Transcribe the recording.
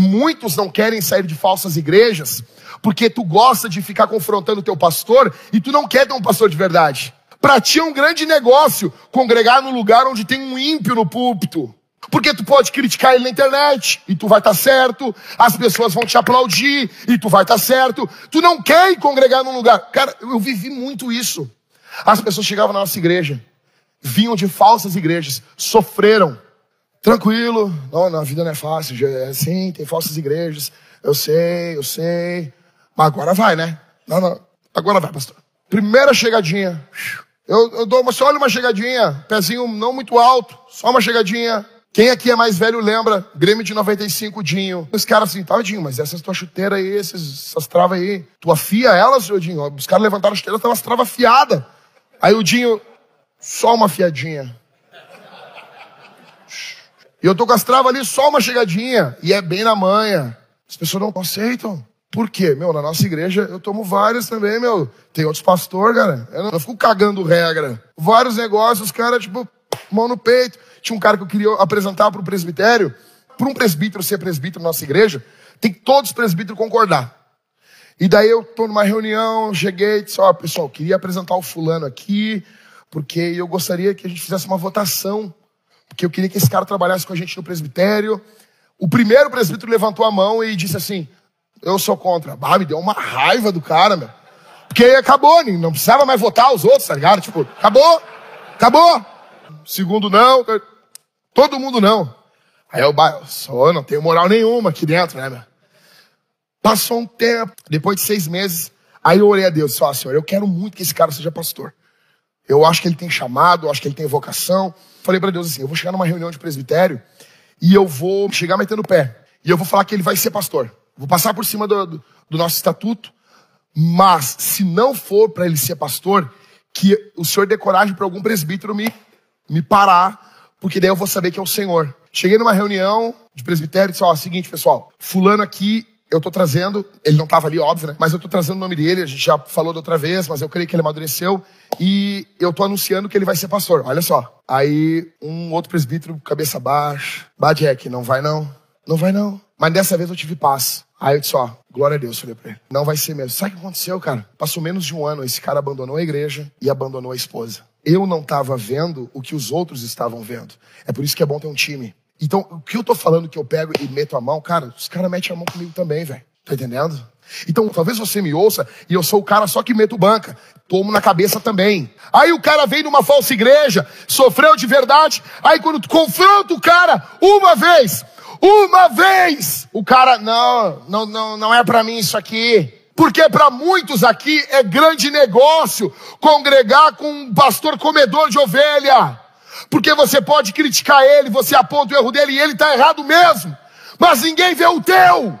muitos não querem sair de falsas igrejas porque tu gosta de ficar confrontando o teu pastor e tu não quer ter um pastor de verdade. Para ti é um grande negócio congregar no lugar onde tem um ímpio no púlpito. Porque tu pode criticar ele na internet e tu vai estar tá certo, as pessoas vão te aplaudir e tu vai estar tá certo. Tu não quer ir congregar num lugar. Cara, eu vivi muito isso. As pessoas chegavam na nossa igreja, vinham de falsas igrejas, sofreram. Tranquilo, não, não, a vida não é fácil, é assim, tem falsas igrejas. Eu sei, eu sei. Mas agora vai, né? Não, não, agora vai, pastor. Primeira chegadinha. Eu, eu dou uma, só olha uma chegadinha, pezinho não muito alto, só uma chegadinha. Quem aqui é mais velho lembra? Grêmio de 95, Dinho. Os caras assim, tá, Dinho, mas essas tuas chuteiras aí, essas, essas travas aí, tu afia elas, ô Dinho? Os caras levantaram a chuteira, tava as travas afiadas. Aí o Dinho, só uma fiadinha. E eu tô com as travas ali, só uma chegadinha. E é bem na manha. As pessoas não aceitam. Por quê? Meu, na nossa igreja eu tomo várias também, meu. Tem outros pastores, cara. Eu não, eu fico cagando regra. Vários negócios, cara, tipo, mão no peito. Tinha um cara que eu queria apresentar para o presbitério. Para um presbítero ser presbítero na nossa igreja, tem que todos os presbíteros concordar. E daí eu estou numa reunião, cheguei e disse, ó, oh, pessoal, queria apresentar o fulano aqui, porque eu gostaria que a gente fizesse uma votação, porque eu queria que esse cara trabalhasse com a gente no presbitério. O primeiro presbítero levantou a mão e disse assim, eu sou contra. Ah, me deu uma raiva do cara, meu. Porque acabou, não precisava mais votar os outros, tá ligado? Tipo, acabou, acabou. Segundo não, todo mundo não. Aí eu, só não tenho moral nenhuma aqui dentro, né, meu? Passou um tempo, depois de seis meses, aí eu orei a Deus e ó, Senhor, eu quero muito que esse cara seja pastor. Eu acho que ele tem chamado, eu acho que ele tem vocação. Falei para Deus assim, eu vou chegar numa reunião de presbitério e eu vou chegar metendo o pé. E eu vou falar que ele vai ser pastor. Vou passar por cima do, do, do nosso estatuto. Mas, se não for para ele ser pastor, que o senhor dê coragem para algum presbítero me me parar, porque daí eu vou saber que é o Senhor. Cheguei numa reunião de presbitério e disse, ó, seguinte, pessoal, fulano aqui, eu tô trazendo, ele não tava ali, óbvio, né? Mas eu tô trazendo o nome dele, a gente já falou da outra vez, mas eu creio que ele amadureceu. E eu tô anunciando que ele vai ser pastor. Olha só. Aí, um outro presbítero, cabeça baixa. Badek, não vai não. Não vai não. Mas dessa vez eu tive paz. Aí eu disse, ó, glória a Deus, falei pra ele. Não vai ser mesmo. Sabe o que aconteceu, cara? Passou menos de um ano, esse cara abandonou a igreja e abandonou a esposa eu não estava vendo o que os outros estavam vendo. É por isso que é bom ter um time. Então, o que eu tô falando que eu pego e meto a mão, cara, os caras metem a mão comigo também, velho. Tá entendendo? Então, talvez você me ouça e eu sou o cara só que meto banca. Tomo na cabeça também. Aí o cara vem numa falsa igreja, sofreu de verdade. Aí quando confronta o cara uma vez, uma vez, o cara, não, não, não, não é para mim isso aqui. Porque para muitos aqui é grande negócio congregar com um pastor comedor de ovelha. Porque você pode criticar ele, você aponta o erro dele e ele está errado mesmo. Mas ninguém vê o teu.